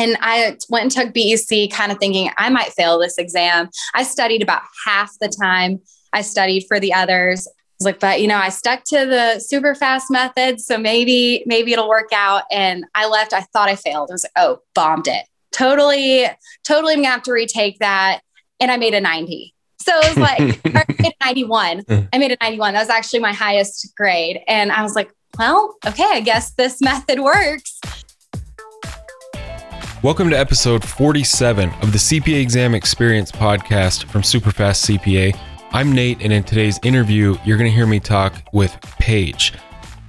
And I went and took BEC kind of thinking I might fail this exam. I studied about half the time I studied for the others. I was like, but you know, I stuck to the super fast method. So maybe, maybe it'll work out. And I left. I thought I failed. I was like, oh, bombed it. Totally, totally I'm gonna have to retake that. And I made a 90. So it was like I made a 91. I made a 91. That was actually my highest grade. And I was like, well, okay, I guess this method works. Welcome to episode 47 of the CPA Exam Experience podcast from Superfast CPA. I'm Nate, and in today's interview, you're going to hear me talk with Paige.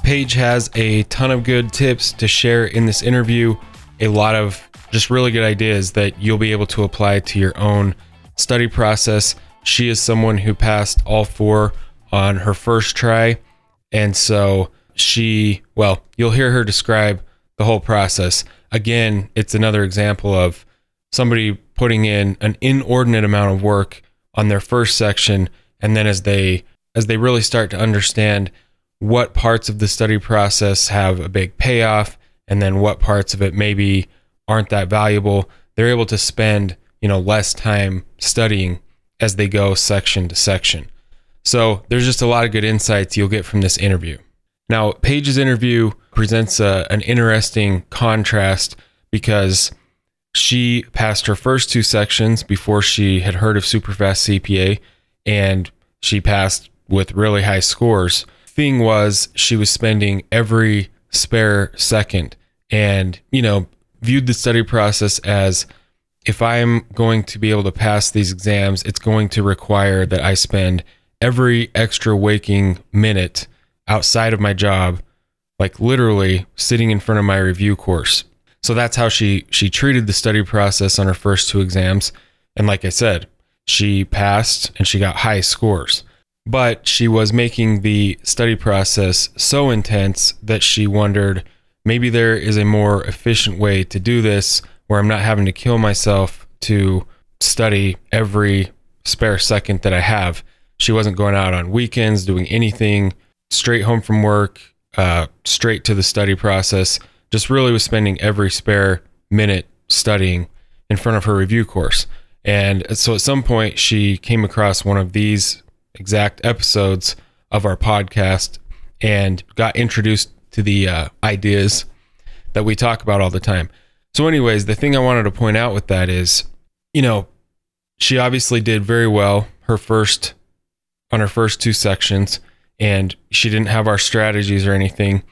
Paige has a ton of good tips to share in this interview, a lot of just really good ideas that you'll be able to apply to your own study process. She is someone who passed all four on her first try. And so she, well, you'll hear her describe the whole process again, it's another example of somebody putting in an inordinate amount of work on their first section and then as they as they really start to understand what parts of the study process have a big payoff and then what parts of it maybe aren't that valuable they're able to spend you know less time studying as they go section to section. So there's just a lot of good insights you'll get from this interview. Now, Paige's interview presents a, an interesting contrast because she passed her first two sections before she had heard of Superfast CPA, and she passed with really high scores. Thing was, she was spending every spare second and, you know, viewed the study process as if I'm going to be able to pass these exams, it's going to require that I spend every extra waking minute outside of my job, like literally sitting in front of my review course. So that's how she she treated the study process on her first two exams. And like I said, she passed and she got high scores. But she was making the study process so intense that she wondered maybe there is a more efficient way to do this where I'm not having to kill myself to study every spare second that I have. She wasn't going out on weekends doing anything straight home from work, uh, straight to the study process. Just really was spending every spare minute studying in front of her review course. And so at some point, she came across one of these exact episodes of our podcast and got introduced to the uh, ideas that we talk about all the time. So, anyways, the thing I wanted to point out with that is, you know, she obviously did very well her first on her first two sections and she didn't have our strategies or anything.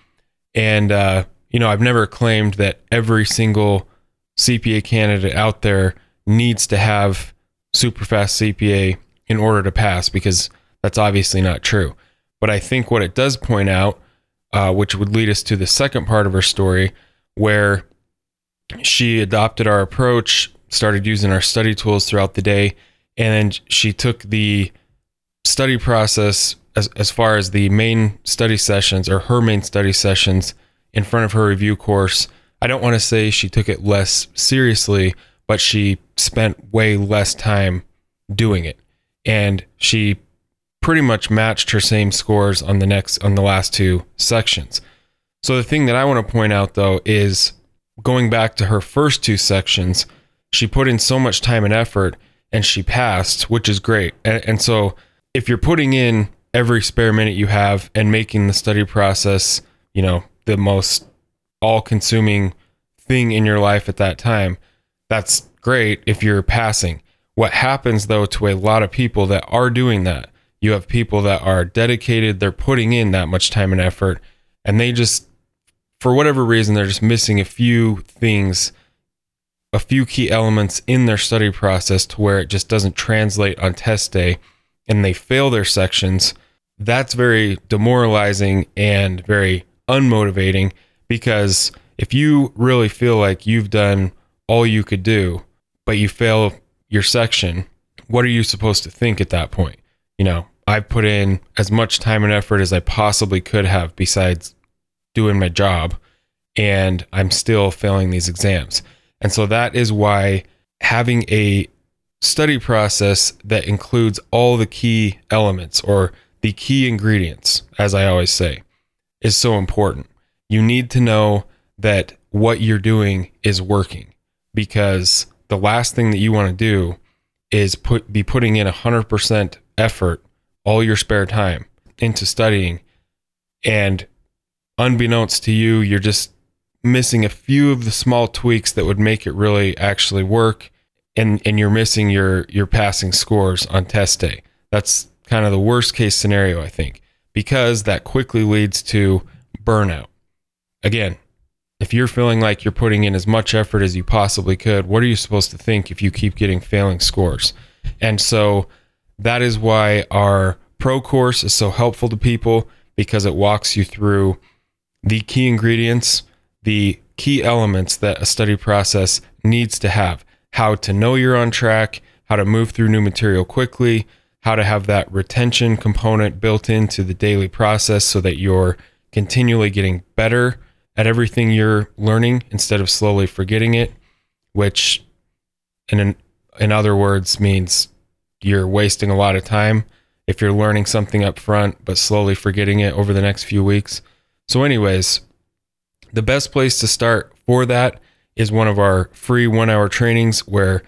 And, uh, you know, I've never claimed that every single CPA candidate out there needs to have super fast CPA in order to pass because that's obviously not true. But I think what it does point out, uh, which would lead us to the second part of her story, where she adopted our approach, started using our study tools throughout the day, and she took the study process as, as far as the main study sessions or her main study sessions in front of her review course, I don't want to say she took it less seriously, but she spent way less time doing it. And she pretty much matched her same scores on the next on the last two sections. So the thing that I want to point out though is going back to her first two sections, she put in so much time and effort and she passed, which is great. And, and so if you're putting in every spare minute you have and making the study process, you know, the most all consuming thing in your life at that time, that's great if you're passing. What happens though to a lot of people that are doing that, you have people that are dedicated, they're putting in that much time and effort, and they just, for whatever reason, they're just missing a few things, a few key elements in their study process to where it just doesn't translate on test day and they fail their sections, that's very demoralizing and very unmotivating because if you really feel like you've done all you could do, but you fail your section, what are you supposed to think at that point? You know, I put in as much time and effort as I possibly could have besides doing my job, and I'm still failing these exams. And so that is why having a study process that includes all the key elements or the key ingredients, as I always say, is so important. You need to know that what you're doing is working because the last thing that you want to do is put be putting in 100% effort all your spare time into studying and unbeknownst to you you're just missing a few of the small tweaks that would make it really actually work and and you're missing your your passing scores on test day. That's kind of the worst case scenario i think because that quickly leads to burnout. Again if you're feeling like you're putting in as much effort as you possibly could what are you supposed to think if you keep getting failing scores? And so that is why our pro course is so helpful to people because it walks you through the key ingredients the key elements that a study process needs to have how to know you're on track, how to move through new material quickly, how to have that retention component built into the daily process so that you're continually getting better at everything you're learning instead of slowly forgetting it, which in in other words means you're wasting a lot of time if you're learning something up front but slowly forgetting it over the next few weeks. So anyways, the best place to start for that is one of our free one hour trainings where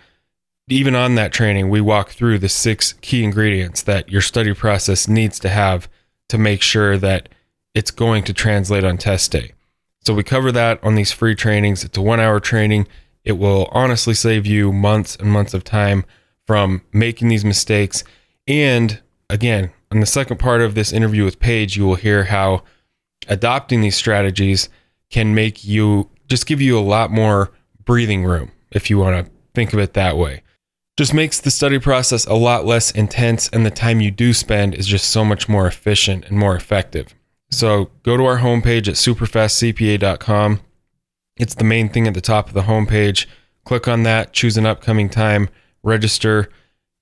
even on that training, we walk through the six key ingredients that your study process needs to have to make sure that it's going to translate on test day. So we cover that on these free trainings. It's a one hour training. It will honestly save you months and months of time from making these mistakes. And again, in the second part of this interview with Paige, you will hear how adopting these strategies can make you just give you a lot more breathing room if you want to think of it that way. Just makes the study process a lot less intense, and the time you do spend is just so much more efficient and more effective. So go to our homepage at superfastcpa.com. It's the main thing at the top of the homepage. Click on that, choose an upcoming time, register,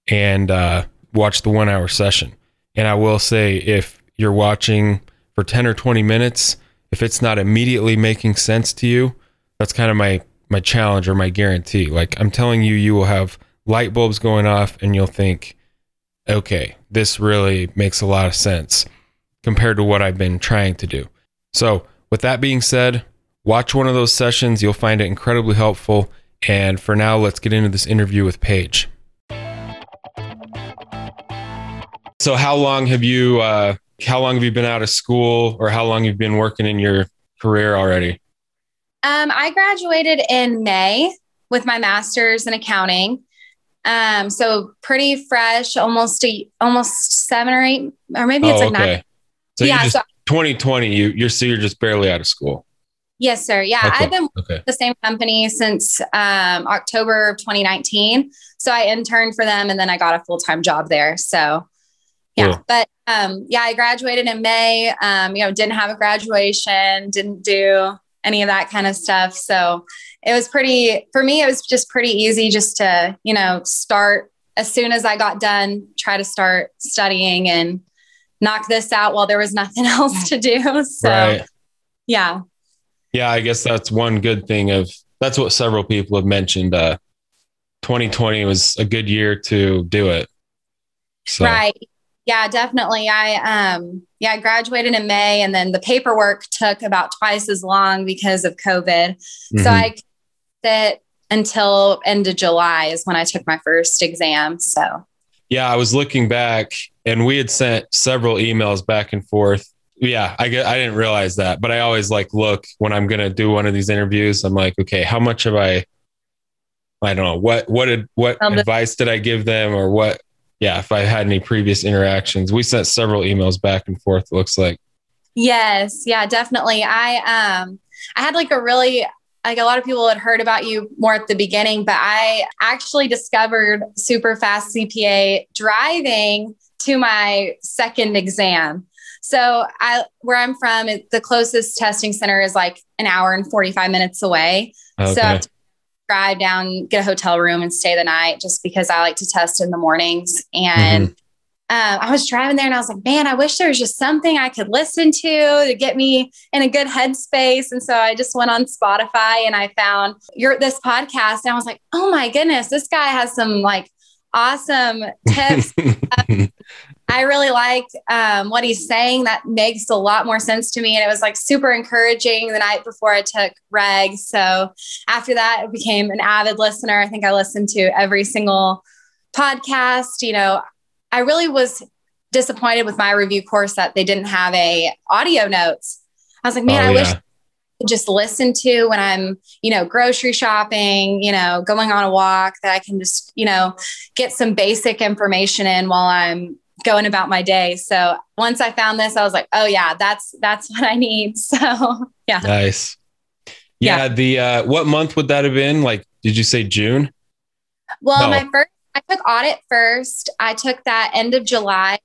and uh, watch the one hour session. And I will say, if you're watching for 10 or 20 minutes, if it's not immediately making sense to you, that's kind of my my challenge or my guarantee. Like I'm telling you, you will have light bulbs going off, and you'll think, okay, this really makes a lot of sense compared to what I've been trying to do. So, with that being said, watch one of those sessions. You'll find it incredibly helpful. And for now, let's get into this interview with Paige. So, how long have you uh, how long have you been out of school or how long you've been working in your career already? Um, I graduated in May with my master's in accounting. Um, so pretty fresh, almost a, almost seven or eight, or maybe it's oh, like okay. nine. So yeah, just, so 2020, you you're so you're just barely out of school. Yes, sir. Yeah, okay. I've been okay. the same company since um, October of 2019. So I interned for them, and then I got a full time job there. So yeah, cool. but um, yeah, I graduated in May. Um, you know, didn't have a graduation, didn't do any of that kind of stuff. So it was pretty, for me, it was just pretty easy just to, you know, start as soon as I got done, try to start studying and knock this out while there was nothing else to do. So, right. yeah. Yeah, I guess that's one good thing of that's what several people have mentioned. Uh, 2020 was a good year to do it. So. Right. Yeah, definitely. I um yeah, I graduated in May and then the paperwork took about twice as long because of COVID. Mm-hmm. So I sit until end of July is when I took my first exam. So yeah, I was looking back and we had sent several emails back and forth. Yeah, I get I didn't realize that, but I always like look when I'm gonna do one of these interviews, I'm like, okay, how much have I I don't know what what did what advice did I give them or what yeah, if I had any previous interactions, we sent several emails back and forth. It looks like. Yes, yeah, definitely. I um, I had like a really like a lot of people had heard about you more at the beginning, but I actually discovered super fast CPA driving to my second exam. So I where I'm from, the closest testing center is like an hour and 45 minutes away. Okay. So drive down, get a hotel room and stay the night just because I like to test in the mornings. And mm-hmm. uh, I was driving there and I was like, man, I wish there was just something I could listen to to get me in a good headspace. And so I just went on Spotify and I found your this podcast and I was like, oh my goodness, this guy has some like awesome tips. I really like um, what he's saying. That makes a lot more sense to me. And it was like super encouraging the night before I took reg. So after that, I became an avid listener. I think I listened to every single podcast. You know, I really was disappointed with my review course that they didn't have a audio notes. I was like, man, oh, I yeah. wish just listen to when I'm, you know, grocery shopping, you know, going on a walk that I can just, you know, get some basic information in while I'm going about my day. So once I found this, I was like, oh yeah, that's that's what I need. So yeah. Nice. Yeah, yeah. the uh what month would that have been? Like, did you say June? Well, no. my first I took audit first. I took that end of July,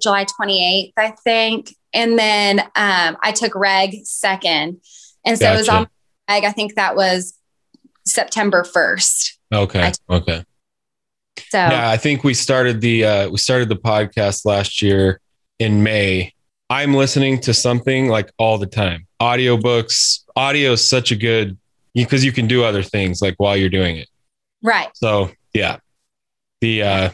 July 28th, I think. And then um, I took reg second. And so gotcha. it was on reg, I think that was September 1st. Okay. Okay. So yeah, I think we started the uh, we started the podcast last year in May. I'm listening to something like all the time. Audiobooks. Audio is such a good because you can do other things like while you're doing it. Right. So yeah. The uh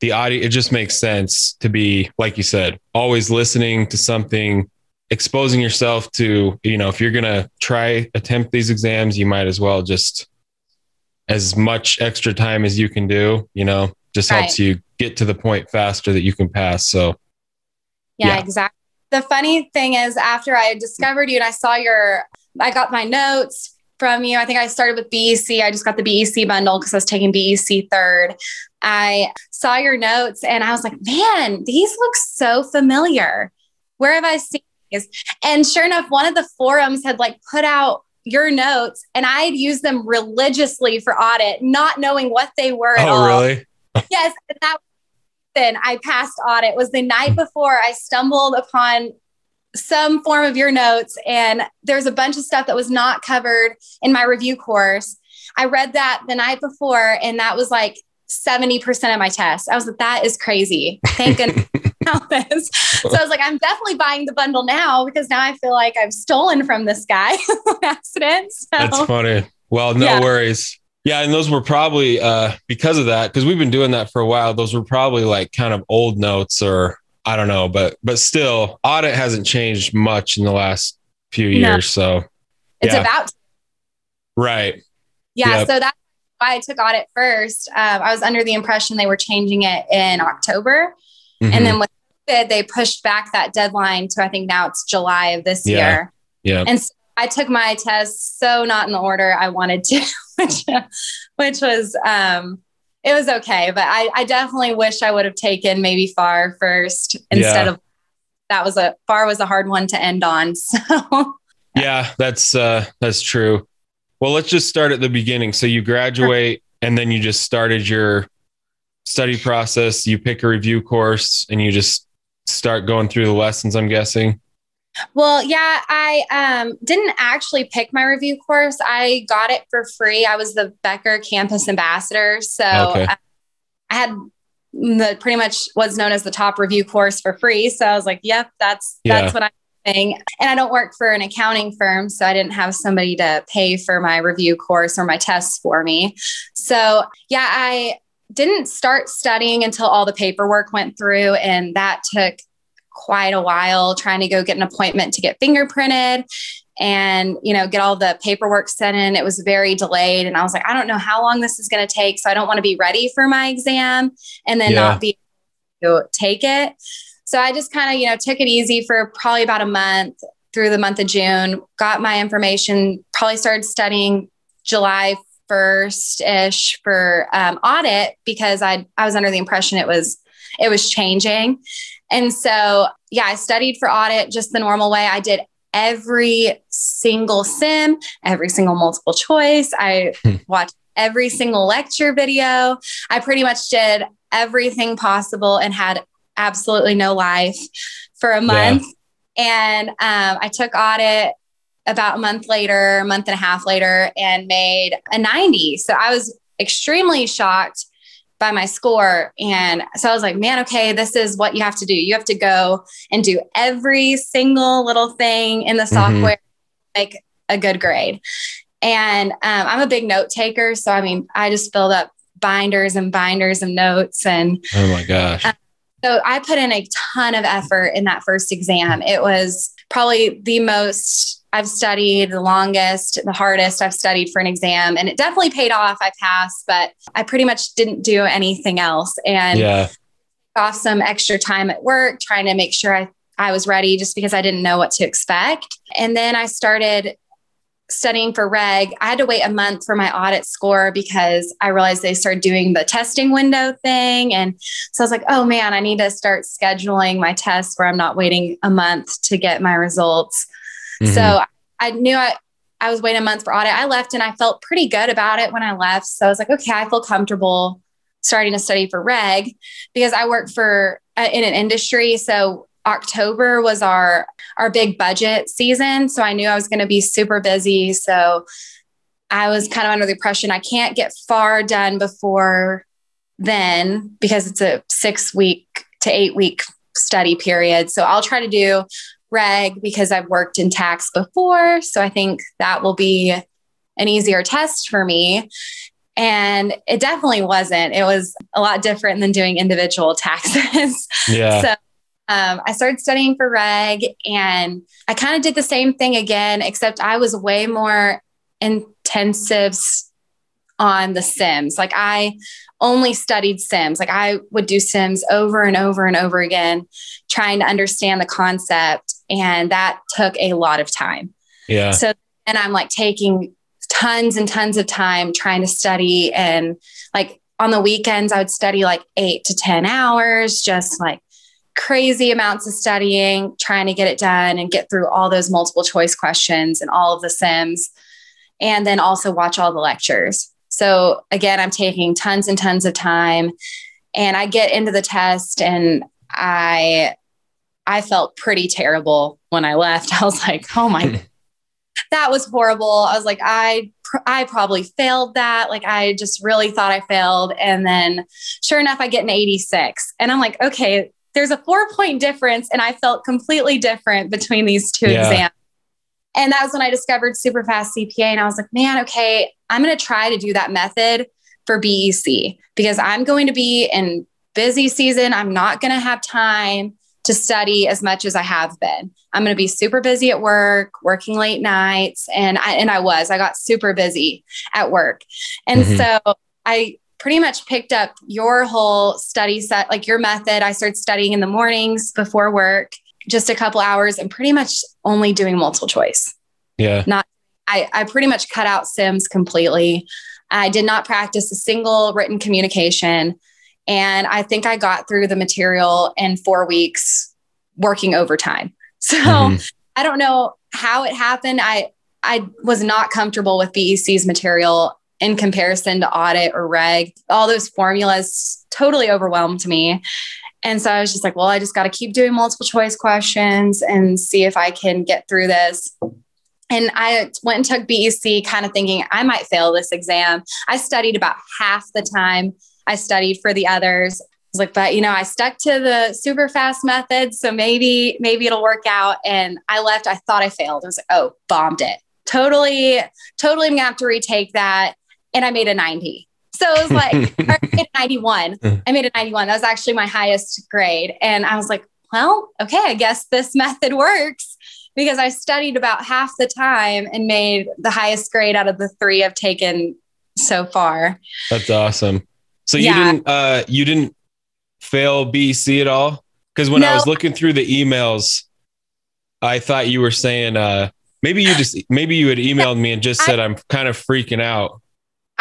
the audio it just makes sense to be like you said, always listening to something, exposing yourself to, you know, if you're gonna try attempt these exams, you might as well just as much extra time as you can do, you know, just right. helps you get to the point faster that you can pass. So, yeah, yeah, exactly. The funny thing is, after I discovered you and I saw your, I got my notes from you. I think I started with BEC. I just got the BEC bundle because I was taking BEC third. I saw your notes and I was like, man, these look so familiar. Where have I seen these? And sure enough, one of the forums had like put out your notes and I'd use them religiously for audit, not knowing what they were at oh, all. really? yes. And that then I passed audit was the night before I stumbled upon some form of your notes and there's a bunch of stuff that was not covered in my review course. I read that the night before and that was like 70% of my test. I was like, that is crazy. Thank goodness. this. So I was like, I'm definitely buying the bundle now because now I feel like I've stolen from this guy accident. So, That's funny. Well, no yeah. worries. Yeah, and those were probably uh, because of that, because we've been doing that for a while. Those were probably like kind of old notes, or I don't know, but but still, audit hasn't changed much in the last few years. No. So it's yeah. about right. Yeah, yep. so that's why I took audit first. Um, I was under the impression they were changing it in October, mm-hmm. and then with COVID, they pushed back that deadline to I think now it's July of this yeah. year. Yeah. And so I took my test so not in the order I wanted to, which, which was um it was okay, but I, I definitely wish I would have taken maybe FAR first instead yeah. of that was a FAR was a hard one to end on. So yeah, that's uh that's true. Well, let's just start at the beginning. So you graduate and then you just started your study process, you pick a review course and you just start going through the lessons, I'm guessing? Well, yeah, I um, didn't actually pick my review course. I got it for free. I was the Becker campus ambassador. So okay. I, I had the pretty much what's known as the top review course for free. So I was like, yep, that's yeah. that's what I'm doing. And I don't work for an accounting firm, so I didn't have somebody to pay for my review course or my tests for me. So yeah, I didn't start studying until all the paperwork went through, and that took quite a while trying to go get an appointment to get fingerprinted and you know get all the paperwork sent in. It was very delayed and i was like i don't know how long this is going to take so i don't want to be ready for my exam and then yeah. not be able to take it. So i just kind of you know took it easy for probably about a month through the month of june got my information probably started studying july first ish for um, audit because I I was under the impression it was it was changing, and so yeah, I studied for audit just the normal way. I did every single sim, every single multiple choice. I hmm. watched every single lecture video. I pretty much did everything possible and had absolutely no life for a month. Yeah. And um, I took audit about a month later, a month and a half later, and made a 90. So I was extremely shocked by my score. And so I was like, man, okay, this is what you have to do. You have to go and do every single little thing in the mm-hmm. software, mm-hmm. like a good grade. And um, I'm a big note taker. So, I mean, I just filled up binders and binders of notes. And oh my gosh. Um, So I put in a ton of effort in that first exam. It was probably the most I've studied, the longest, the hardest I've studied for an exam. And it definitely paid off. I passed, but I pretty much didn't do anything else. And Yeah. off some extra time at work, trying to make sure I, I was ready just because I didn't know what to expect. And then I started studying for reg. I had to wait a month for my audit score because I realized they started doing the testing window thing. And so I was like, oh man, I need to start scheduling my tests where I'm not waiting a month to get my results. Mhm. So I knew I, I was waiting a month for audit. I left and I felt pretty good about it when I left. So I was like, okay, I feel comfortable starting to study for reg because I work for uh, in an industry. So October was our our big budget season. So I knew I was going to be super busy. So I was kind of under the impression I can't get far done before then because it's a six week to eight week study period. So I'll try to do reg because I've worked in tax before. So I think that will be an easier test for me. And it definitely wasn't. It was a lot different than doing individual taxes. yeah. So um, I started studying for reg and I kind of did the same thing again, except I was way more intensive on the Sims. Like I only studied Sims. Like I would do Sims over and over and over again, trying to understand the concept. And that took a lot of time. yeah. So and I'm like taking tons and tons of time trying to study and like on the weekends I would study like 8 to 10 hours just like crazy amounts of studying trying to get it done and get through all those multiple choice questions and all of the sims and then also watch all the lectures. So again I'm taking tons and tons of time and I get into the test and I I felt pretty terrible when I left. I was like, "Oh my that was horrible. I was like, I, I probably failed that. Like, I just really thought I failed. And then sure enough, I get an 86. And I'm like, okay, there's a four point difference. And I felt completely different between these two Yeah. exams. And that was when I discovered super fast CPA. And I was like, man, okay, I'm going to try to do that method for BEC because I'm going to be in busy season. I'm not going to have time to study as much as I have been. I'm going to be super busy at work, working late nights, and I and I was. I got super busy at work, and Mhm. so I pretty much picked up your whole study set, like your method. I started studying in the mornings before work, just a couple hours, and pretty much only doing multiple choice. Yeah. Not, I, I pretty much cut out Sims completely. I did not practice a single written communication. And I think I got through the material in four weeks working overtime. So Mhm. I don't know how it happened. I I was not comfortable with BEC's material in comparison to audit or reg. All those formulas totally overwhelmed me. And so I was just like, well, I just got to keep doing multiple choice questions and see if I can get through this. And I went and took BEC kind of thinking I might fail this exam. I studied about half the time I studied for the others. I was like, but you know, I stuck to the super fast method. So maybe, maybe it'll work out. And I left, I thought I failed. I was like, oh, bombed it. Totally, totally I'm gonna have to retake that. And I made a 90. So it was like, I made a 91. I made a 91. That was actually my highest grade. And I was like, well, okay, I guess this method works because I studied about half the time and made the highest grade out of the three I've taken so far. That's awesome. So you Yeah. didn't uh you didn't fail BEC at all? Because when I was looking through the emails, I thought you were saying uh maybe you just maybe you had emailed me and just said I'm kind of freaking out.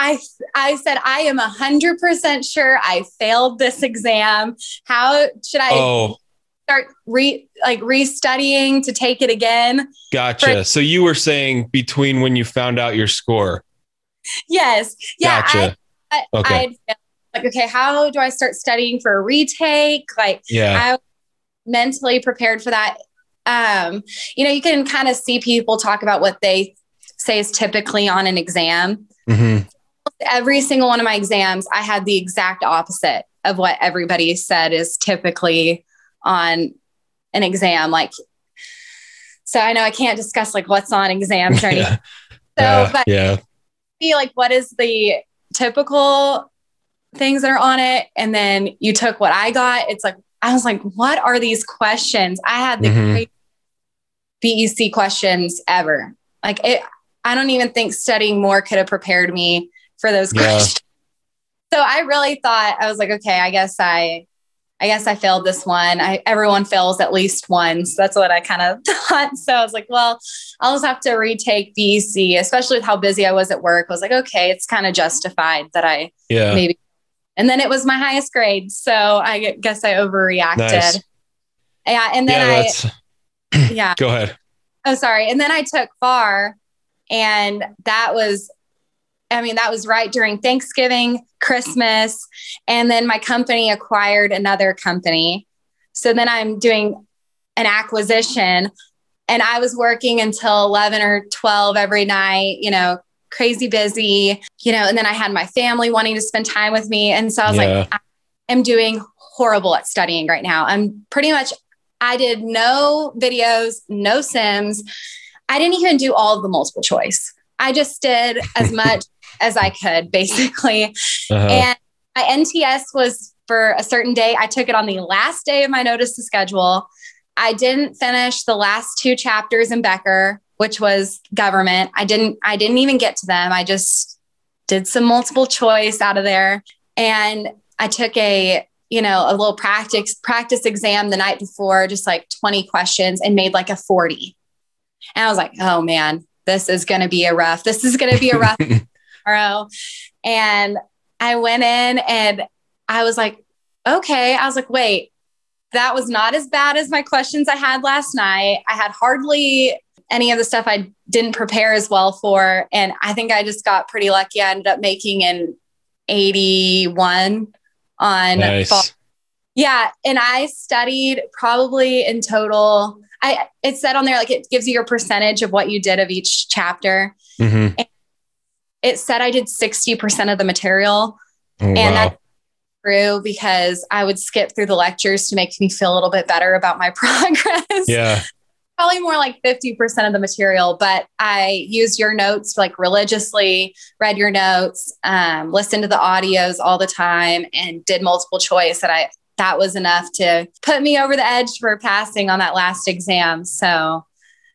I I said I am a hundred percent sure I failed this exam. How should I Oh, start re like restudying to take it again? gotcha. So you were saying between when you found out your score. Yes. Yeah. Gotcha. I, I, Okay. I'd like, okay, how do I start studying for a retake? Like yeah. I was mentally prepared for that. Um, you know, you can kind of see people talk about what they say is typically on an exam. Mhm. Every single one of my exams, I had the exact opposite of what everybody said is typically on an exam. Like, so I know I can't discuss like what's on exams or anything. Yeah. So, but yeah. be like what is the typical things that are on it and then you took what i got it's like I was like, what are these questions? I had the mm-hmm. BEC questions ever. Like it, I don't even think studying more could have prepared me for those yeah. questions. So I really thought I was like, okay, I guess I I guess I failed this one. I, everyone fails at least once. That's what I kind of thought. So I was like, well, I'll just have to retake BEC, especially with how busy I was at work. I was like, okay, it's kind of justified that I yeah. maybe. And then it was my highest grade. So I guess I overreacted. Nice. Yeah. And then yeah, I, yeah. Go ahead. Oh, sorry. And then I took FAR and that was I mean, that was right during Thanksgiving, Christmas. And then my company acquired another company. So then I'm doing an acquisition and I was working until 11 or 12 every night, you know, crazy busy, you know, and then I had my family wanting to spend time with me. And so I was yeah. like, I am doing horrible at studying right now. I'm pretty much, I did no videos, no sims. I didn't even do all of the multiple choice. I just did as much as I could, basically. Uh-huh. And my NTS was for a certain day. I took it on the last day of my notice to schedule. I didn't finish the last two chapters in Becker, which was government. I didn't I didn't even get to them. I just did some multiple choice out of there. And I took a, you know, a little practice practice exam the night before, just like 20 questions and made like a 40. And I was like, oh man, this is going to be a rough, this is going to be a rough tomorrow. And I went in and I was like, okay. I was like, wait, that was not as bad as my questions I had last night. I had hardly any of the stuff I didn't prepare as well for. And I think I just got pretty lucky. I ended up making an 81 on nice. FAR. Yeah. And I studied probably in total. I it said on there like it gives you your percentage of what you did of each chapter. Mm-hmm. It said I did 60% of the material. Oh, and wow. that's true because I would skip through the lectures to make me feel a little bit better about my progress. Yeah. Probably more like 50% of the material, but I used your notes like religiously, read your notes, um, listened to the audios all the time, and did multiple choice. And I that was enough to put me over the edge for passing on that last exam. So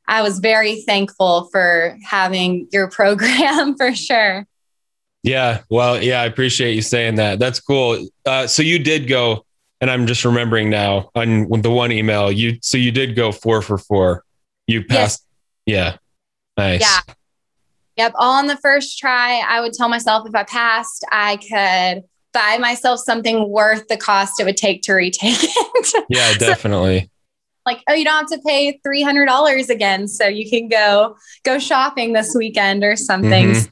I was very thankful for having your program for sure. Yeah. Well, yeah, I appreciate you saying that. That's cool. Uh, so you did go, and I'm just remembering now on the one email you, so you did go four for four. You passed. Yes. Yeah. Nice. Yeah. Yep. All on the first try. I would tell myself if I passed, I could buy myself something worth the cost it would take to retake it. Yeah, definitely. so, like, oh, you don't have to pay $300 again. So you can go, go shopping this weekend or something. Mm-hmm.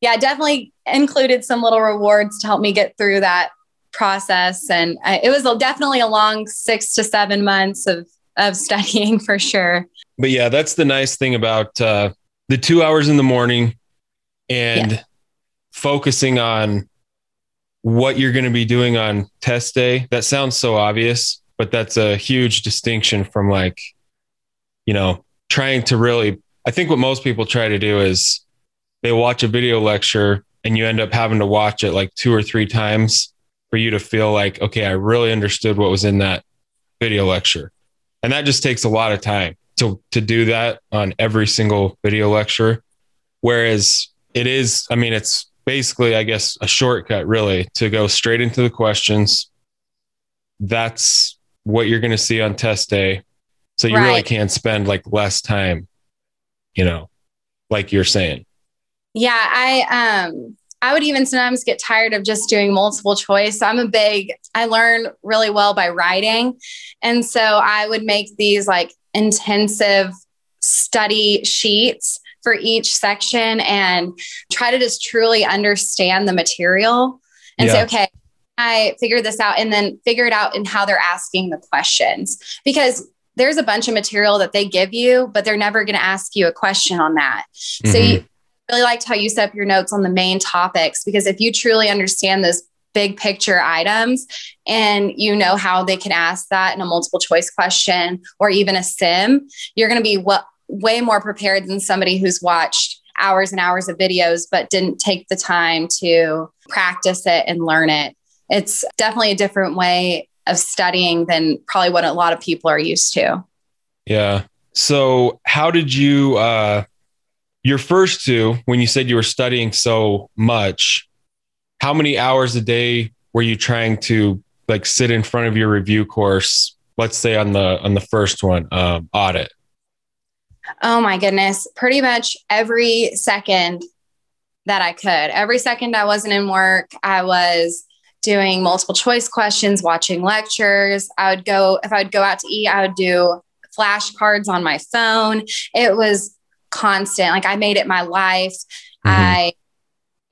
Yeah, definitely included some little rewards to help me get through that process. And I, it was definitely a long six to seven months of, of studying for sure. But yeah, that's the nice thing about uh, the two hours in the morning and yeah. focusing on what you're going to be doing on test day. That sounds so obvious, but that's a huge distinction from like, you know, trying to really, I think what most people try to do is they watch a video lecture and you end up having to watch it like two or three times for you to feel like, okay, I really understood what was in that video lecture. And that just takes a lot of time to, to do that on every single video lecture. Whereas it is, I mean, it's basically, I guess, a shortcut really to go straight into the questions. That's what you're going to see on test day. So you right. really can't spend like less time, you know, like you're saying. Yeah, I um I would even sometimes get tired of just doing multiple choice. I'm a big I learn really well by writing. And so I would make these like intensive study sheets for each section and try to just truly understand the material and yeah. say, okay, I figured this out and then figure it out in how they're asking the questions because there's a bunch of material that they give you, but they're never going to ask you a question on that. Mm-hmm. So you really liked how you set up your notes on the main topics because if you truly understand those big picture items and you know how they can ask that in a multiple choice question or even a sim, you're going to be what way more prepared than somebody who's watched hours and hours of videos but didn't take the time to practice it and learn it it's definitely a different way of studying than probably what a lot of people are used to. Yeah. So how did you uh your first two when you said you were studying so much, how many hours a day were you trying to like sit in front of your review course, let's say on the on the first one, um, audit? Oh my goodness, pretty much every second that I could. Every second I wasn't in work, I was doing multiple choice questions, watching lectures. I would go, if I would go out to eat, I would do flashcards on my phone. It was constant. Like I made it my life. Mm-hmm. I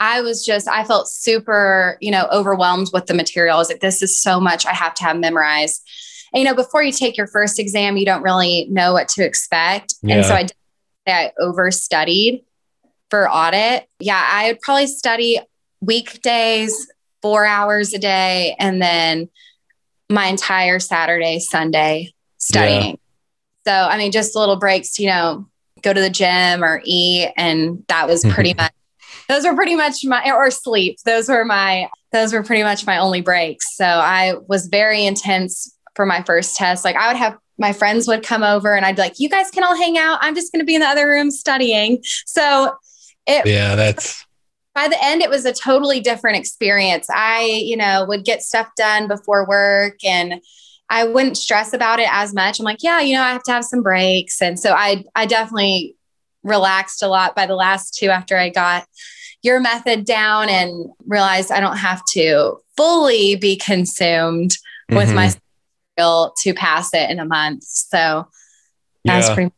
I was just, I felt super, you know, overwhelmed with the material. I was like, this is so much I have to have memorized. And, you know, before you take your first exam, you don't really know what to expect. Yeah. And so I, I overstudied for audit. Yeah, I would probably study weekdays, four hours a day, and then my entire Saturday, Sunday studying. Yeah. So, I mean, just little breaks, you know, go to the gym or eat. And that was pretty much, those were pretty much my, or sleep. Those were my, those were pretty much my only breaks. So I was very intense for my first test. Like I would have my friends would come over and I'd be like, you guys can all hang out. I'm just going to be in the other room studying. So it, yeah, that's, by the end, it was a totally different experience. I, you know, would get stuff done before work and I wouldn't stress about it as much. I'm like, yeah, you know, I have to have some breaks. And so I I definitely relaxed a lot by the last two after I got your method down and realized I don't have to fully be consumed mm-hmm. with my skill to pass it in a month. So that's yeah. pretty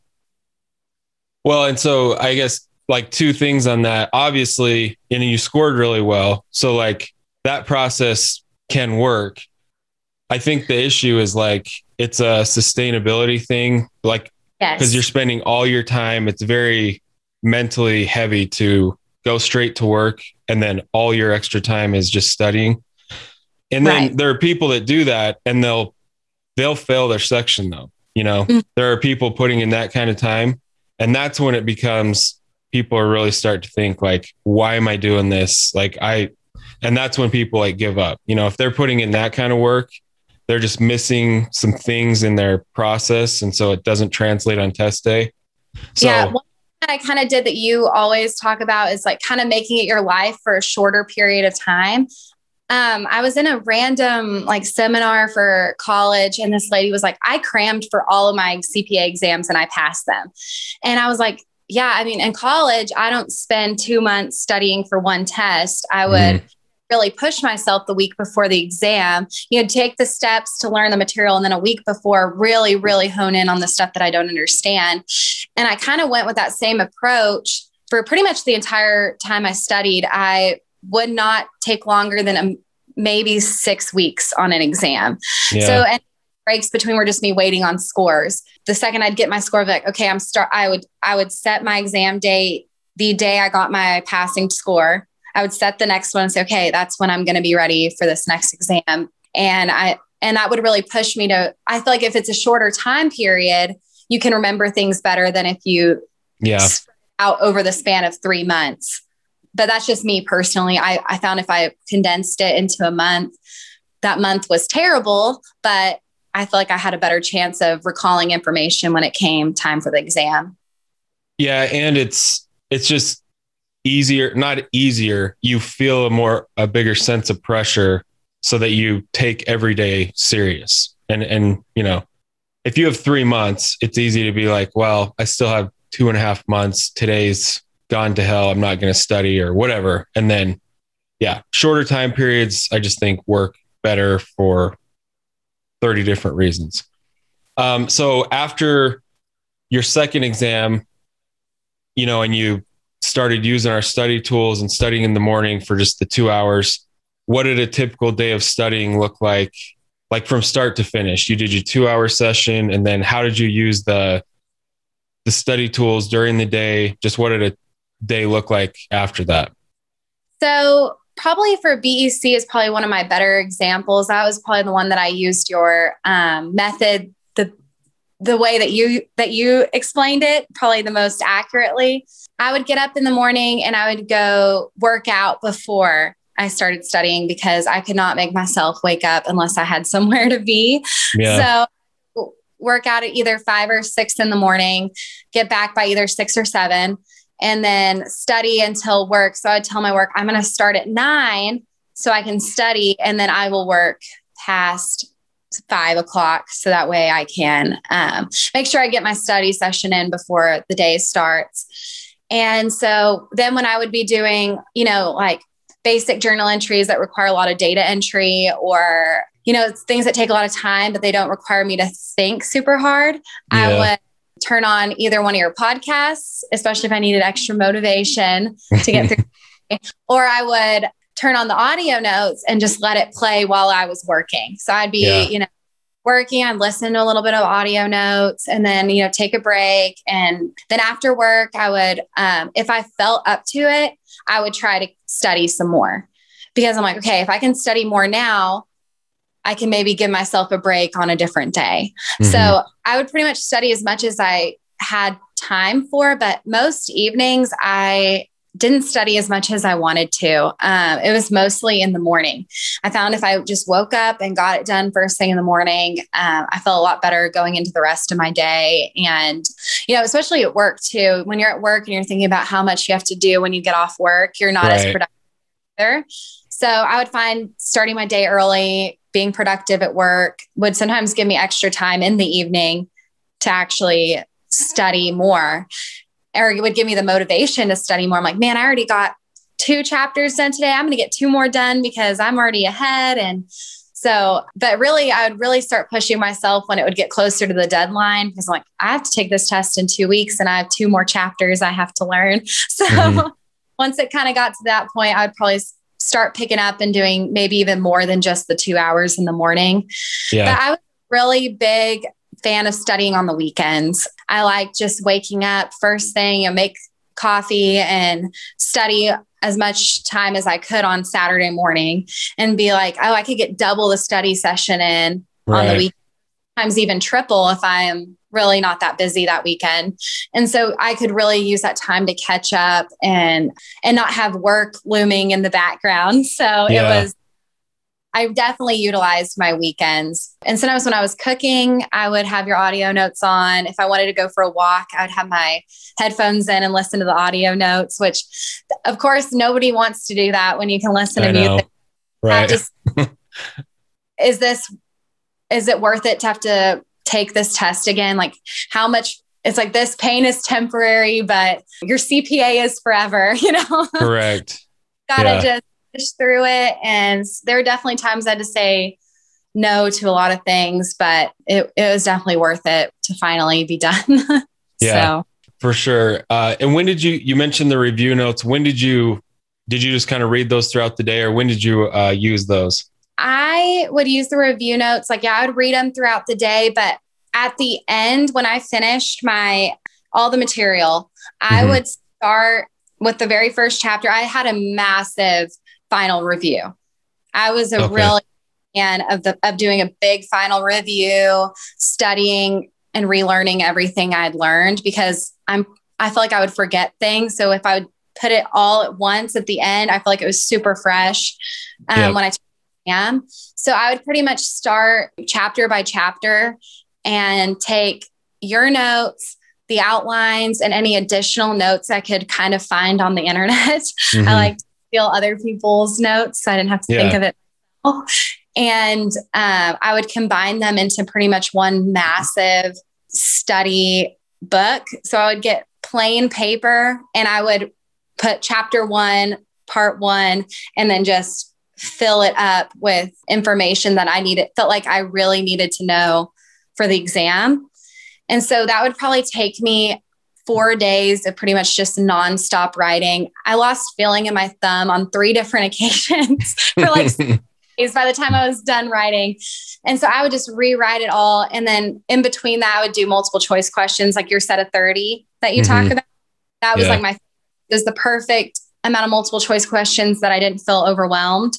well, and so I guess like two things on that. Obviously, you know, you scored really well. So like that process can work I think the issue is like it's a sustainability thing, like because yes. you're spending all your time. It's very mentally heavy to go straight to work and then all your extra time is just studying. And then right. there are people that do that and they'll they'll fail their section though. You know, mm-hmm. there are people putting in that kind of time. And that's when it becomes people are really start to think like, why am I doing this? Like I and that's when people like give up. You know, if they're putting in that kind of work they're just missing some things in their process. And so it doesn't translate on test day. So, yeah. One that I kind of did that you always talk about is like kind of making it your life for a shorter period of time. Um, I was in a random like seminar for college, and this lady was like, I crammed for all of my CPA exams and I passed them. And I was like, yeah, I mean, in college, I don't spend two months studying for one test. I would mm really push myself the week before the exam, you know, take the steps to learn the material and then a week before really, really hone in on the stuff that I don't understand. And I kind of went with that same approach for pretty much the entire time I studied. I would not take longer than a, maybe six weeks on an exam. Yeah. So, and breaks between were just me waiting on scores. The second I'd get my score, like, okay, I'm start, I would, I would set my exam date the day I got my passing score. I would set the next one and say, okay, that's when I'm going to be ready for this next exam. And I, and that would really push me to, I feel like if it's a shorter time period, you can remember things better than if you yeah out over the span of three months. But that's just me personally. I, I found if I condensed it into a month, that month was terrible, but I feel like I had a better chance of recalling information when it came time for the exam. Yeah. And it's, it's just easier, not easier, you feel a more, a bigger sense of pressure so that you take every day serious. And, and, you know, if you have three months, it's easy to be like, well, I still have two and a half months. Today's gone to hell. I'm not going to study or whatever. And then, yeah, shorter time periods, I just think work better for 30 different reasons. Um, so after your second exam, you know, and you started using our study tools and studying in the morning for just the two hours, what did a typical day of studying look like? Like from start to finish, you did your two hour session, and then how did you use the the study tools during the day? Just what did a day look like after that? So probably for BEC is probably one of my better examples. That was probably the one that I used your um, method the the way that you that you explained it probably the most accurately. I would get up in the morning and I would go work out before I started studying because I could not make myself wake up unless I had somewhere to be. Yeah. So work out at either five or six in the morning, get back by either six or seven, and then study until work. So I tell my work, I'm going to start at nine so I can study and then I will work past five o'clock so that way I can um, make sure I get my study session in before the day starts. And so then when I would be doing, you know, like basic journal entries that require a lot of data entry or, you know, things that take a lot of time, but they don't require me to think super hard, yeah. I would turn on either one of your podcasts, especially if I needed extra motivation to get through, or I would turn on the audio notes and just let it play while I was working. So I'd be, yeah. you know, working, I'd listen to a little bit of audio notes and then, you know, take a break. And then after work, I would, um, if I felt up to it, I would try to study some more because I'm like, okay, if I can study more now, I can maybe give myself a break on a different day. Mm-hmm. So I would pretty much study as much as I had time for, but most evenings I didn't study as much as I wanted to. Um, it was mostly in the morning. I found if I just woke up and got it done first thing in the morning, um, I felt a lot better going into the rest of my day. And, you know, especially at work too, when you're at work and you're thinking about how much you have to do when you get off work, you're not right. as productive either. So I would find starting my day early, being productive at work would sometimes give me extra time in the evening to actually study more or it would give me the motivation to study more. I'm like, man, I already got two chapters done today. I'm going to get two more done because I'm already ahead. And so, but really, I would really start pushing myself when it would get closer to the deadline because I'm like, I have to take this test in two weeks and I have two more chapters I have to learn. So mm-hmm. once it kind of got to that point, I would probably start picking up and doing maybe even more than just the two hours in the morning. Yeah. But I was really big fan of studying on the weekends. I like just waking up first thing and make coffee and study as much time as I could on Saturday morning and be like, oh, I could get double the study session in right. on the weekend, sometimes even triple if I am really not that busy that weekend. And so I could really use that time to catch up and and not have work looming in the background. So yeah. it was I definitely utilized my weekends. And sometimes when I was cooking, I would have your audio notes on. If I wanted to go for a walk, I would have my headphones in and listen to the audio notes, which of course nobody wants to do that when you can listen I to know. music. Right. To, is this is it worth it to have to take this test again? Like how much it's like this pain is temporary, but your CPA is forever, you know? Correct. Gotta yeah. just push through it. And there are definitely times I had to say no to a lot of things, but it, it was definitely worth it to finally be done. yeah, so. for sure. Uh, and when did you, you mentioned the review notes. When did you, did you just kind of read those throughout the day or when did you uh, use those? I would use the review notes. Like, yeah, I would read them throughout the day, but at the end, when I finished my all the material, mm-hmm. I would start with the very first chapter. I had a massive final review. I was a okay. real fan of the of doing a big final review, studying and relearning everything I'd learned because I'm I feel like I would forget things. So if I would put it all at once at the end, I feel like it was super fresh um, yep. when I am. So I would pretty much start chapter by chapter and take your notes, the outlines, and any additional notes I could kind of find on the internet. Mm-hmm. I like to steal other people's notes. So I didn't have to yeah. think of it. And um, I would combine them into pretty much one massive study book. So I would get plain paper and I would put chapter one, part one, and then just fill it up with information that I needed, felt like I really needed to know for the exam. And so that would probably take me four days of pretty much just nonstop writing. I lost feeling in my thumb on three different occasions for like days by the time I was done writing. And so I would just rewrite it all. And then in between that, I would do multiple choice questions, like your set of 30 that you mm-hmm. talk about. That was yeah. like my, was the perfect amount of multiple choice questions that I didn't feel overwhelmed.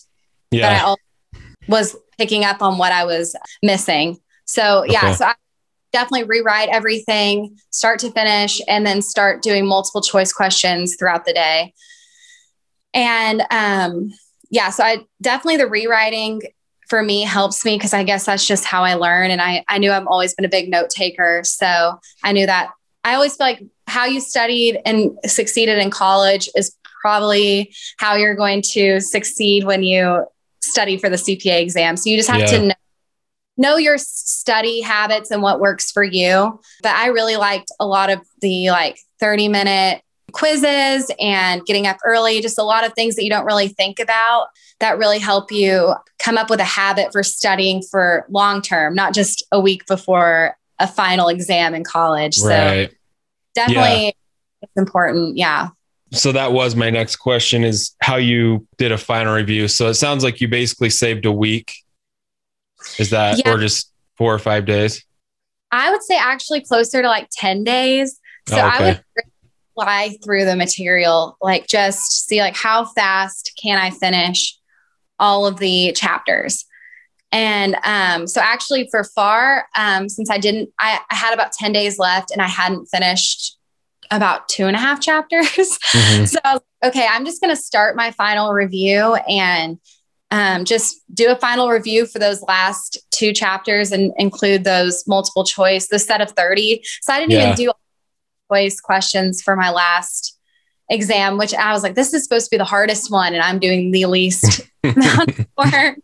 Yeah. But I was picking up on what I was missing. So yeah, okay. so I definitely rewrite everything start to finish and then start doing multiple choice questions throughout the day. And um, yeah, so I definitely the rewriting for me helps me because I guess that's just how I learn. And I, I knew I've always been a big note taker. So I knew that I always feel like how you studied and succeeded in college is probably how you're going to succeed when you study for the CPA exam. So you just have yeah. to know, know your study habits and what works for you. But I really liked a lot of the like 30 minute quizzes and getting up early, just a lot of things that you don't really think about that really help you come up with a habit for studying for long term, not just a week before a final exam in college. Right. So definitely yeah. it's important. Yeah. So that was my next question is how you did a final review. So it sounds like you basically saved a week. Is that yeah. or just four or five days? I would say actually closer to like 10 days. So oh, okay. I would fly through the material, like just see like how fast can I finish all of the chapters. And um, so actually for FAR, um, since I didn't, I, I, had about 10 days left and I hadn't finished about two and a half chapters. Mm-hmm. so was, okay, I'm just going to start my final review and um, just do a final review for those last two chapters and include those multiple choice, the set of 30. So I didn't yeah. even do choice questions for my last exam, which I was like, this is supposed to be the hardest one, and I'm doing the least amount of work.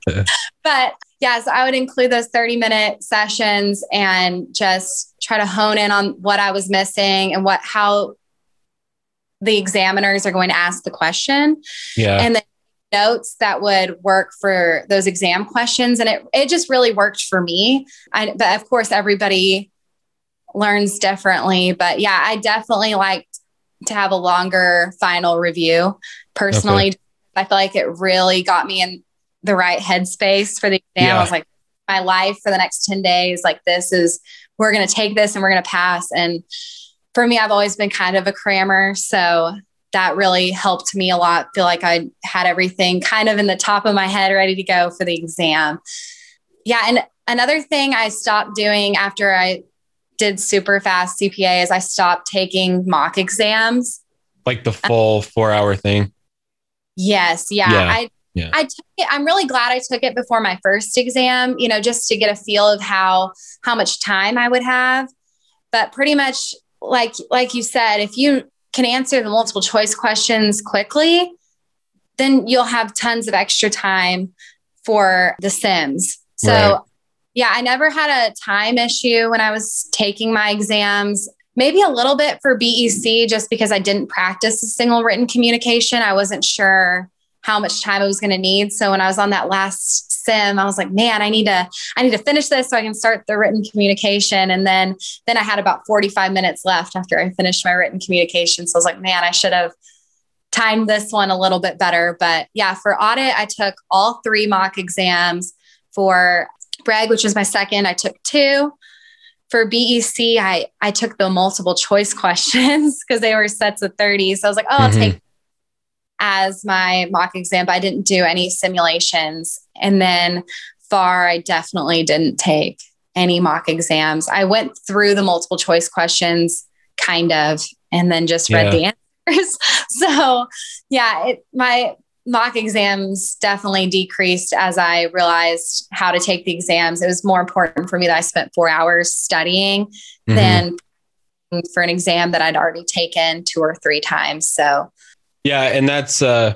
But yeah, so I would include those 30 minute sessions and just try to hone in on what I was missing and what how the examiners are going to ask the question. Yeah. And then notes that would work for those exam questions. And it it just really worked for me. I, but of course, everybody learns differently. But yeah, I definitely liked to have a longer final review personally. Okay. I feel like it really got me in the right headspace for the exam. Yeah. I was like, my life for the next 10 days, like this is, we're going to take this and we're going to pass. And for me, I've always been kind of a crammer. So that really helped me a lot. Feel like I had everything kind of in the top of my head ready to go for the exam. Yeah. And another thing I stopped doing after I did super fast CPA is I stopped taking mock exams. Like the full four hour thing? Yes. Yeah. yeah. I yeah. I took it. I'm really glad I took it before my first exam, you know, just to get a feel of how how much time I would have. But pretty much like like you said, if you can answer the multiple choice questions quickly, then you'll have tons of extra time for the sims. So right. yeah, I never had a time issue when I was taking my exams. Maybe a little bit for BEC just because I didn't practice a single written communication. I wasn't sure how much time I was going to need. So when I was on that last sim, I was like, man, I need to, I need to finish this so I can start the written communication. And then, then I had about 45 minutes left after I finished my written communication. So I was like, man, I should have timed this one a little bit better. But yeah, for audit, I took all three mock exams for Reg, which was my second. I took two. For BEC, I, I took the multiple choice questions because they were sets of 30. So I was like, oh, I'll mm-hmm. take as my mock exam, but I didn't do any simulations. And then FAR, I definitely didn't take any mock exams. I went through the multiple choice questions kind of and then just read yeah. the answers. so, yeah, it, my mock exams definitely decreased as I realized how to take the exams. It was more important for me that I spent four hours studying mm-hmm. than for an exam that I'd already taken two or three times. So, yeah, and that's uh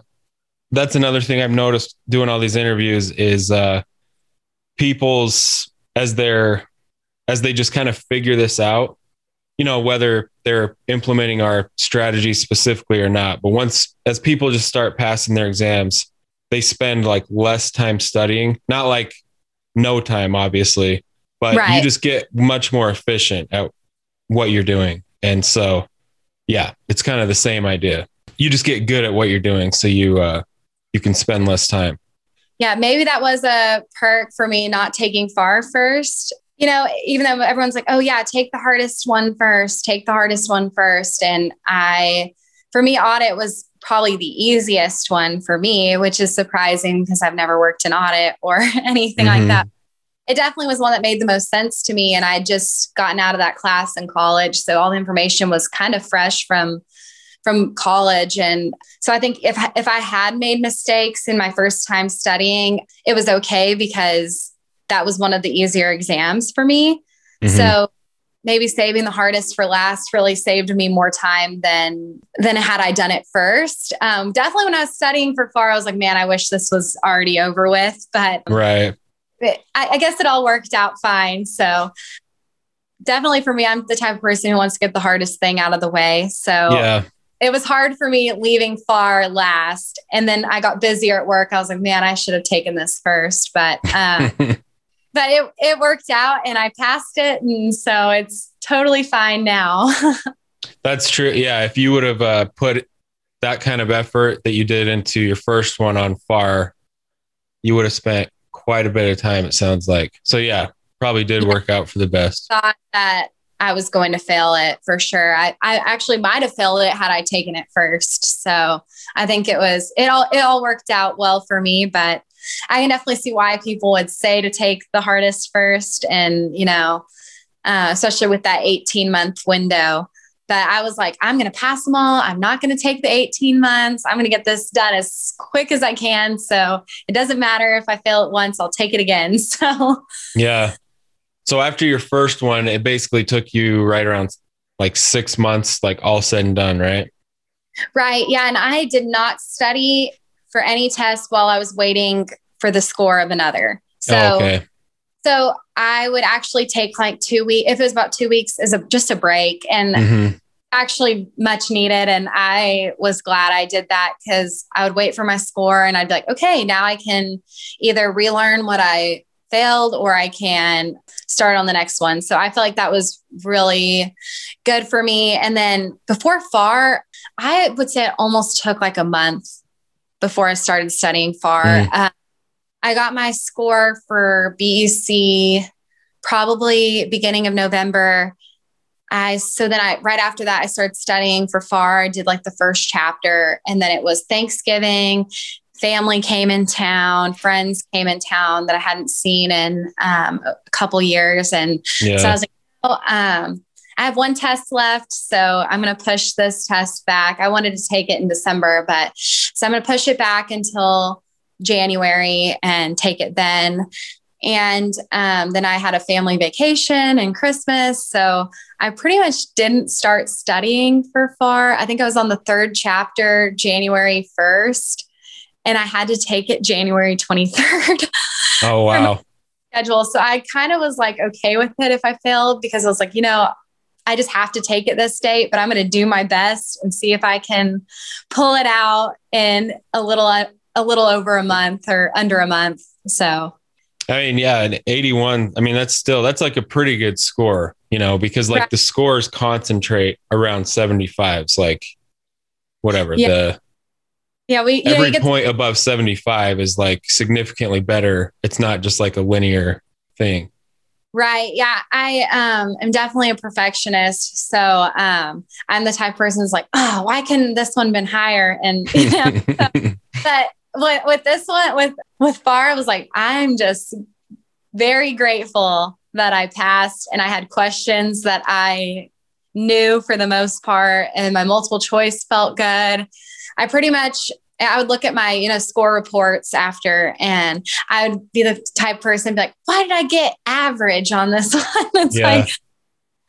that's another thing I've noticed doing all these interviews is uh people's as they're as they just kind of figure this out, you know, whether they're implementing our strategy specifically or not. But once as people just start passing their exams, they spend like less time studying, not like no time, obviously, but right. you just get much more efficient at what you're doing. And so, yeah, it's kind of the same idea you just get good at what you're doing, so you uh, you can spend less time. Yeah, maybe that was a perk for me not taking FAR first. You know, even though everyone's like, "Oh yeah, take the hardest one first, take the hardest one first. and I, for me, audit was probably the easiest one for me, which is surprising because I've never worked in audit or anything mm-hmm. like that. It definitely was one that made the most sense to me. And I just gotten out of that class in college. So all the information was kind of fresh from from college. And so I think if, if I had made mistakes in my first time studying, it was okay because that was one of the easier exams for me. Mm-hmm. So maybe saving the hardest for last really saved me more time than than had I done it first. Um, definitely when I was studying for FAR, I was like, man, I wish this was already over with. But right. I, I guess it all worked out fine. So definitely for me, I'm the type of person who wants to get the hardest thing out of the way. So yeah. It was hard for me leaving FAR last. And then I got busier at work. I was like, man, I should have taken this first. But um, but it, it worked out and I passed it. And so it's totally fine now. That's true. Yeah. If you would have uh, put that kind of effort that you did into your first one on FAR, you would have spent quite a bit of time, it sounds like. So, yeah, probably did work out for the best. Thought that I was going to fail it for sure. I, I actually might have failed it had I taken it first. So I think it was it all it all worked out well for me, but I can definitely see why people would say to take the hardest first and you know, uh, especially with that 18 month window. But I was like, I'm going to pass them all. I'm not going to take the 18 months. I'm going to get this done as quick as I can. So it doesn't matter if I fail it once, I'll take it again. So, yeah. So after your first one, it basically took you right around like six months, like all said and done, right? Right. Yeah. And I did not study for any test while I was waiting for the score of another. So, oh, okay. so I would actually take like two weeks, if it was about two weeks, as a just a break and mm-hmm. actually much needed. And I was glad I did that because I would wait for my score and I'd be like, okay, now I can either relearn what I failed or I can start on the next one. So I feel like that was really good for me. And then before FAR, I would say it almost took like a month before I started studying FAR. Mm. Uh, I got my score for BEC probably beginning of November. I so then I right after that I started studying for FAR. I did like the first chapter, and then it was Thanksgiving family came in town, friends came in town that I hadn't seen in um, a couple years. And yeah. so I was like, oh, um, I have one test left. So I'm going to push this test back. I wanted to take it in December, but so I'm going to push it back until January and take it then. And um, then I had a family vacation and Christmas. So I pretty much didn't start studying for FAR. I think I was on the third chapter January 1st and I had to take it January 23rd. Oh, wow. schedule. So I kind of was like okay with it if I failed because I was like, you know, I just have to take it this date, but I'm going to do my best and see if I can pull it out in a little a little over a month or under a month. So I mean, yeah, an 81. I mean, that's still that's like a pretty good score, you know, because like right. the scores concentrate around 75s, like whatever yeah. the yeah, we every point above 75 is like significantly better. It's not just like a linear thing. Right. Yeah. I um am definitely a perfectionist. So um I'm the type of person who's like, oh, why can this one been higher? And you know, but with, with this one, with with FAR, I was like, I'm just very grateful that I passed and I had questions that I knew for the most part, and my multiple choice felt good. I pretty much I would look at my, you know, score reports after and I would be the type person be like, why did I get average on this one? it's yeah. like,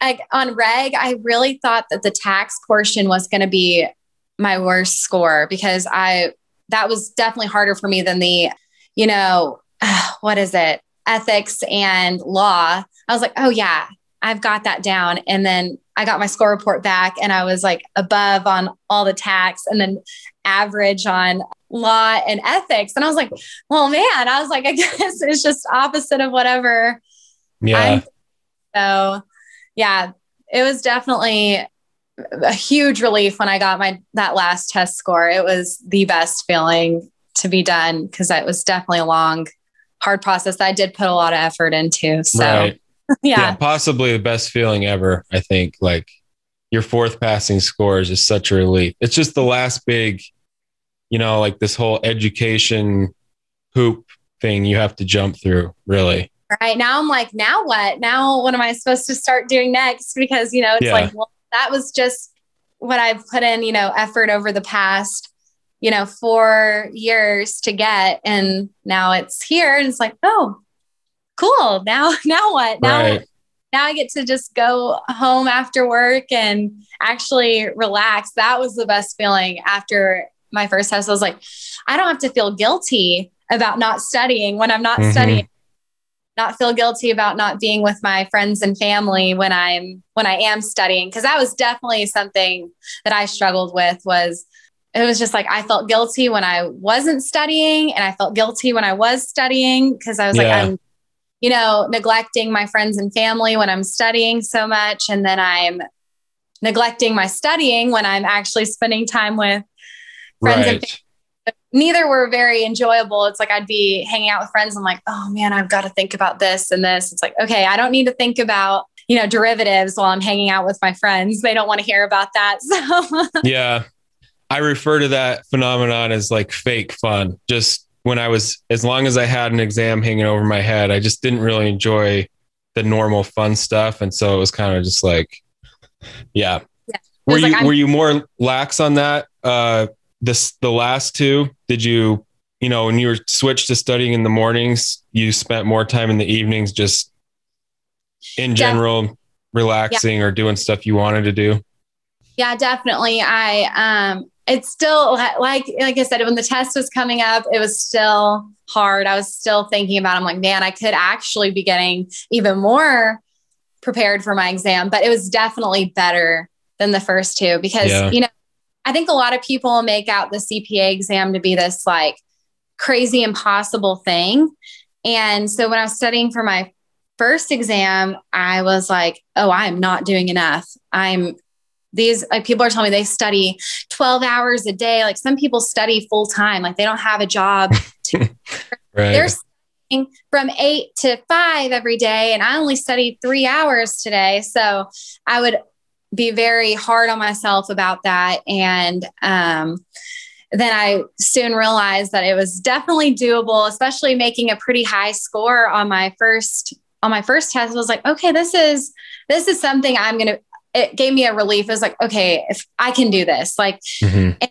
like on reg, I really thought that the tax portion was going to be my worst score because I, that was definitely harder for me than the, you know, what is it? Ethics and law. I was like, oh yeah, I've got that down. And then I got my score report back and I was like above on all the tax and then average on law and ethics. And I was like, well, man, I was like, I guess it's just opposite of whatever. Yeah. I'm, so yeah, it was definitely a huge relief when I got my that last test score. It was the best feeling to be done because it was definitely a long, hard process that I did put a lot of effort into. So right. yeah. yeah. Possibly the best feeling ever, I think. Like your fourth passing score is just such a relief. It's just the last big, you know, like this whole education hoop thing you have to jump through, really. Right. Now I'm like, now what? Now what am I supposed to start doing next? Because, you know, it's yeah. like, well, that was just what I've put in, you know, effort over the past, you know, four years to get. And now it's here. And it's like, oh, cool. Now, now what? Now, right. now I get to just go home after work and actually relax. That was the best feeling after my first test. I was like, I don't have to feel guilty about not studying when I'm not mm-hmm. studying not feel guilty about not being with my friends and family when I'm when I am studying because that was definitely something that I struggled with was it was just like I felt guilty when I wasn't studying and I felt guilty when I was studying because I was yeah. like I'm you know neglecting my friends and family when I'm studying so much and then I'm neglecting my studying when I'm actually spending time with friends right. and family neither were very enjoyable. It's like I'd be hanging out with friends. I'm like, oh man, I've got to think about this and this. It's like, okay, I don't need to think about, you know, derivatives while I'm hanging out with my friends. They don't want to hear about that. So, yeah. I refer to that phenomenon as like fake fun. Just when I was, as long as I had an exam hanging over my head, I just didn't really enjoy the normal fun stuff. And so it was kind of just like, yeah. yeah. Were you, were you more lax on that? Uh, this the last two did you you know when you were switched to studying in the mornings you spent more time in the evenings just in general yeah. relaxing yeah. or doing stuff you wanted to do yeah definitely i um it's still like like i said when the test was coming up it was still hard i was still thinking about it. i'm like man i could actually be getting even more prepared for my exam but it was definitely better than the first two because yeah. you know I think a lot of people make out the CPA exam to be this like crazy impossible thing. And so when I was studying for my first exam, I was like, oh, I'm not doing enough. I'm these like people are telling me they study 12 hours a day. Like some people study full time, like they don't have a job. To, right. They're studying from eight to five every day. And I only studied three hours today. So I would be very hard on myself about that. And um, then I soon realized that it was definitely doable, especially making a pretty high score on my first on my first test. I was like, okay, this is this is something I'm gonna. It gave me a relief. It was like, okay, if I can do this, like mm-hmm.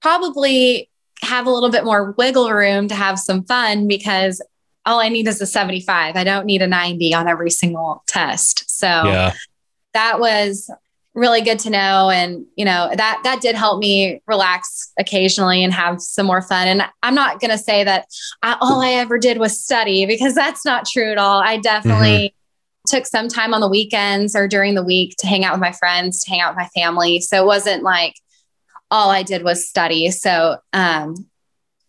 probably have a little bit more wiggle room to have some fun because all I need is a 75. I don't need a 90 on every single test. So yeah. that was really good to know and you know that that did help me relax occasionally and have some more fun and i'm not going to say that I, all i ever did was study because that's not true at all i definitely mm-hmm. Took some time on the weekends or during the week to hang out with my friends to hang out with my family so it wasn't like all i did was study so um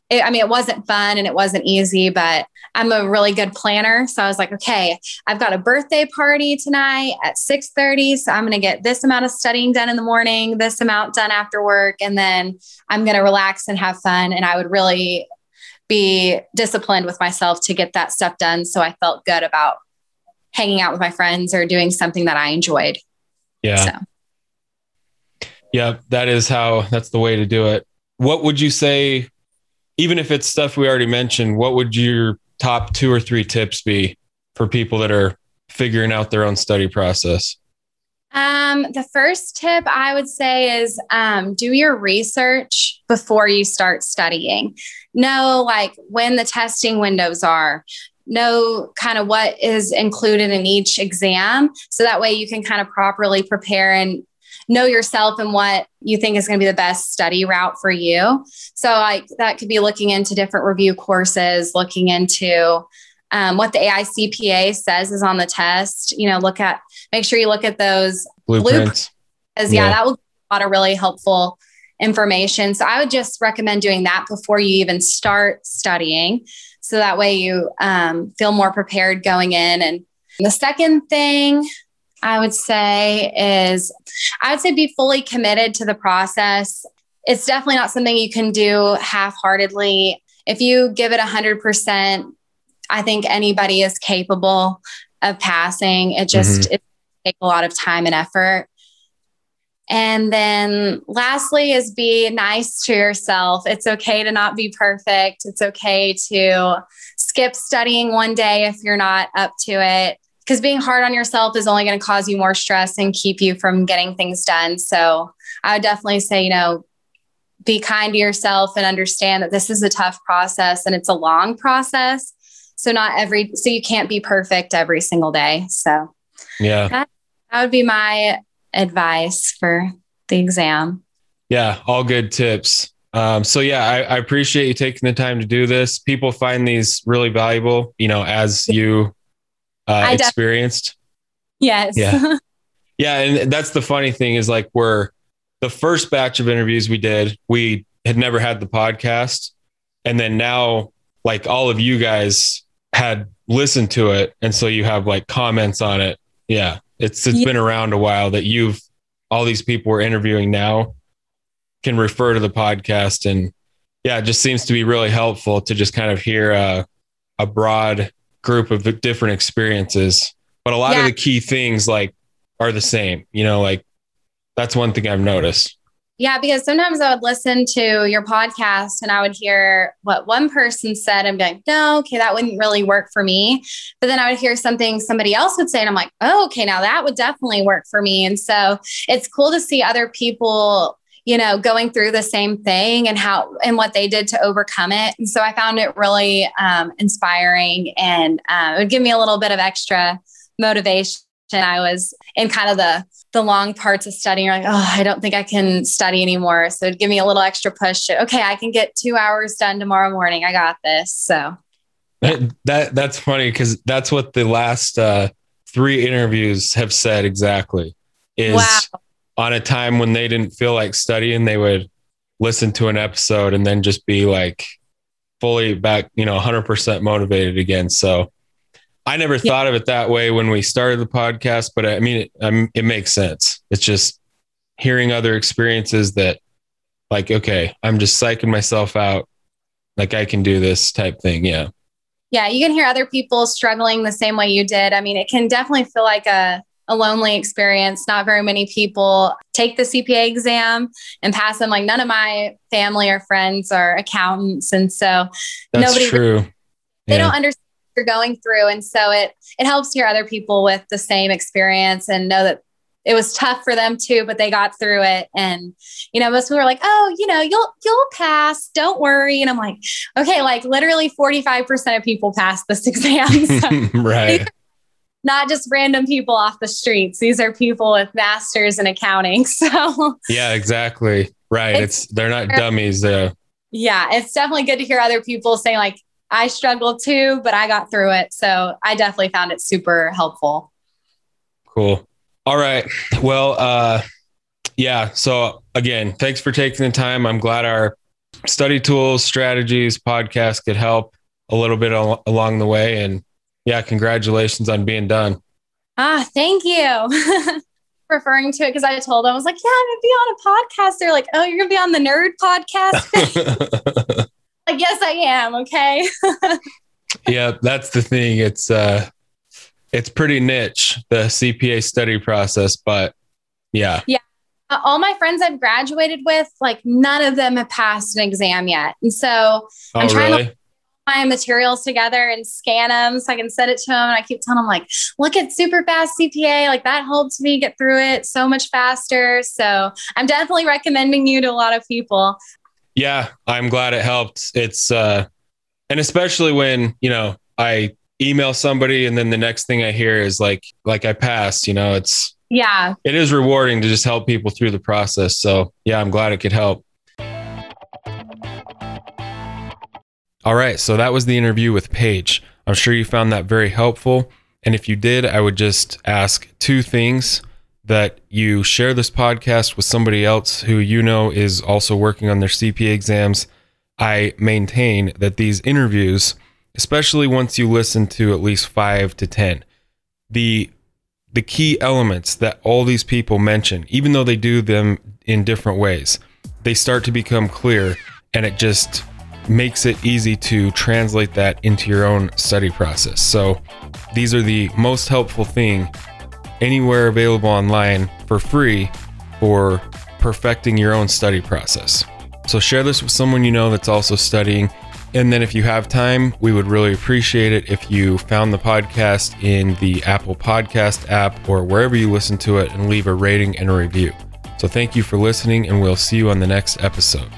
it, I mean, it wasn't fun and it wasn't easy, but I'm a really good planner. So I was like, okay, I've got a birthday party tonight at 6:30. So I'm going to get this amount of studying done in the morning, this amount done after work, and then I'm going to relax and have fun. And I would really be disciplined with myself to get that stuff done. So I felt good about hanging out with my friends or doing something that I enjoyed. Yeah. So. Yeah, that is how that's the way to do it. What would you say even if it's stuff we already mentioned, what would your top two or three tips be for people that are figuring out their own study process? Um, the first tip I would say is um, do your research before you start studying. Know like when the testing windows are, know kind of what is included in each exam. So that way you can kind of properly prepare and know yourself and what you think is going to be the best study route for you. So, like that could be looking into different review courses, looking into um, what the AICPA says is on the test. You know, look at make sure you look at those blueprints. Because yeah, yeah, that will be a lot of really helpful information. So I would just recommend doing that before you even start studying. So that way you um, feel more prepared going in. And the second thing I would say is I would say be fully committed to the process. It's definitely not something you can do half heartedly. If you give it 100%, I think anybody is capable of passing. It just mm-hmm. it takes a lot of time and effort. And then lastly is be nice to yourself. It's okay to not be perfect. It's okay to skip studying one day if you're not up to it because being hard on yourself is only going to cause you more stress and keep you from getting things done. So I would definitely say, you know, be kind to yourself and understand that this is a tough process and it's a long process. So not every so you can't be perfect every single day. So yeah. That, that would be my advice for the exam. Yeah, all good tips. Um, so yeah, I, I, appreciate you taking the time to do this. People find these really valuable, you know, as you uh, experienced. Yes. Yeah. yeah, and that's the funny thing is like we're the first batch of interviews we did, we had never had the podcast, and then now like all of you guys had listened to it, and so you have like comments on it. Yeah, it's it's yeah. been around a while that you've all these people we're interviewing now can refer to the podcast and yeah it just seems to be really helpful to just kind of hear a, a broad group of different experiences but a lot yeah. of the key things like are the same you know like that's one thing i've noticed yeah, because sometimes I would listen to your podcast and I would hear what one person said and be like, no, okay, that wouldn't really work for me. But then I would hear something somebody else would say, and I'm like, oh, okay, now that would definitely work for me. And so it's cool to see other people you know going through the same thing and how and what they did to overcome it and so i found it really um, inspiring and uh, it would give me a little bit of extra motivation I was in kind of the the long parts of studying. You're like, oh, I don't think I can study anymore. So it'd give me a little extra push. Okay, I can get two hours done tomorrow morning. I got this. So that, that that's funny because that's what the last uh, three interviews have said exactly. Is wow. on a time when they didn't feel like studying, they would listen to an episode and then just be like fully back, you know, 100% motivated again. So I never yeah. thought of it that way when we started the podcast, but I mean, it, um, it makes sense. It's just hearing other experiences that, like, okay, I'm just psyching myself out. Like, I can do this type thing. Yeah. Yeah. You can hear other people struggling the same way you did. I mean, it can definitely feel like a, a lonely experience. Not very many people take the CPA exam and pass them. Like, none of my family or friends are accountants. And so, That's nobody, true. They yeah. don't understand you're going through. And so it it helps hear other people with the same experience and know that it was tough for them too, but they got through it. And, you know, most people are like, oh, you know, you'll you'll pass. Don't worry. And I'm like, okay, like literally 45% of people pass this exam. So right. Not just random people off the streets. These are people with masters in accounting. So yeah, exactly. Right. It's, it's they're not dummies. Uh, yeah, it's definitely good to hear other people saying like, I struggled too, but I got through it. So I definitely found it super helpful. Cool. All right. Well, uh, yeah. So again, thanks for taking the time. I'm glad our study tools, strategies, podcast could help a little bit al- along the way. And yeah, congratulations on being done. Ah, thank you. referring to it because I told them I was like, yeah, I'm gonna be on a podcast. They're like, oh, you're gonna be on the nerd podcast. like, yes, I am. Okay. yeah, that's the thing. It's uh it's pretty niche, the CPA study process, but yeah. Yeah. Uh, all my friends I've graduated with, like none of them have passed an exam yet. And so oh, I'm trying really? to my materials together and scan them so I can send it to them. And I keep telling them, like, look at super fast CPA. Like that helps me get through it so much faster. So I'm definitely recommending you to a lot of people yeah, I'm glad it helped. It's uh and especially when, you know, I email somebody and then the next thing I hear is like like I passed, you know, it's yeah. It is rewarding to just help people through the process. So, yeah, I'm glad it could help. All right, so that was the interview with Paige. I'm sure you found that very helpful. And if you did, I would just ask two things that you share this podcast with somebody else who you know is also working on their CPA exams. I maintain that these interviews, especially once you listen to at least 5 to 10, the the key elements that all these people mention, even though they do them in different ways, they start to become clear and it just makes it easy to translate that into your own study process. So, these are the most helpful thing anywhere available online for free for perfecting your own study process. So share this with someone you know that's also studying And then if you have time, we would really appreciate it if you found the podcast in the Apple Podcast app or wherever you listen to it and leave a rating and a review. So thank you for listening, and we'll see you on the next episode.